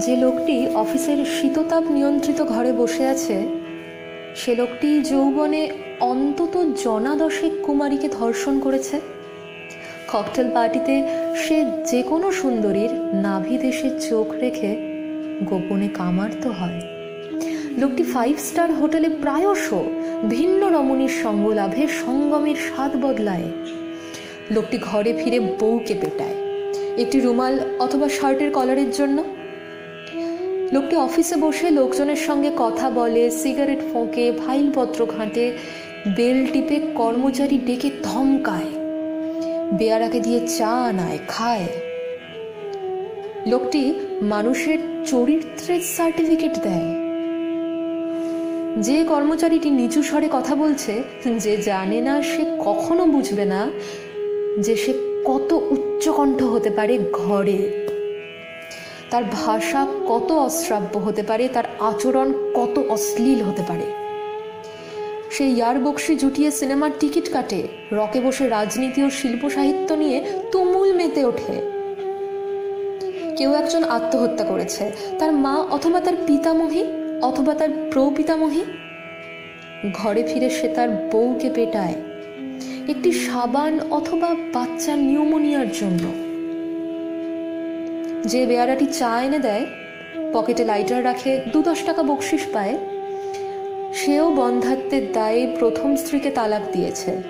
যে লোকটি অফিসের শীততাপ নিয়ন্ত্রিত ঘরে বসে আছে, সে লোকটি যৌবনে অন্তত জনা দশেক কুমারীকে ধর্ষণ করেছে। ককটেল পার্টিতে সে যে কোনো সুন্দরীর নাভি দেশে চোখ রেখে গোপনে কামার্ত হয়। লোকটি ফাইভ স্টার হোটেলে প্রায়শ ভিন্ন রমণীর সঙ্গ লাভে সঙ্গমের স্বাদ বদলায়। লোকটি ঘরে ফিরে বউকে পেটায়। একটি রুমাল অথবা শার্টের কলারের জন্য? লোকটি অফিসে বসে লোকজনের সঙ্গে কথা বলে, সিগারেট ফোঁকে, ফাইলপত্র ঘাঁটে, বেল টিপে কর্মচারী ডেকে ধমকায়। বেয়ারাকে দিয়ে চা আনায়, খায়। লোকটি মানুষের চরিত্রের সার্টিফিকেট দেয়। যে কর্মচারীটি নিচু স্বরে কথা বলছে, যে জানে না, সে কখনো বুঝবে না যে সে কত উচ্চকণ্ঠ হতে পারে ঘরে। তার ভাষা কত অশ্রাব্য হতে পারে, তার আচরণ কত অশ্লীল হতে পারে। সে ইয়ার বক্সি জুটিয়ে সিনেমার টিকিট কাটে, রকে বসে রাজনীতি ও শিল্প সাহিত্য নিয়ে তুমুল মেতে ওঠে। কেউ একজন আত্মহত্যা করেছে, তার মা অথবা তার পিতামহী অথবা তার প্রপিতামহী। ঘরে ফিরে সে তার বউকে পেটায় একটি সাবান অথবা বাচ্চার নিউমোনিয়ার জন্য। যে বেয়ারাটি চা এনে দেয়, পকেটে লাইটার রাখে দু দশ টাকা বকশিস পায়, সেও বন্ধাত্মের দায়ে প্রথম স্ত্রীকে তালাক দিয়েছে।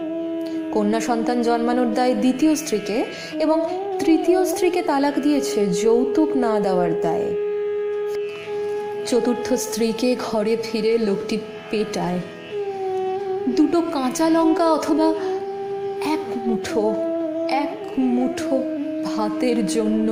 কন্যা সন্তান জন্মানোর দায়ে দ্বিতীয় স্ত্রীকে এবং তৃতীয় স্ত্রীকে তালাক দিয়েছে যৌতুক না দেওয়ার দায়ে। চতুর্থ স্ত্রীকে ঘরে ফিরে লোকটি পেটায়। দুটো কাঁচা লঙ্কা অথবা এক মুঠো এক মুঠো ভাতের জন্য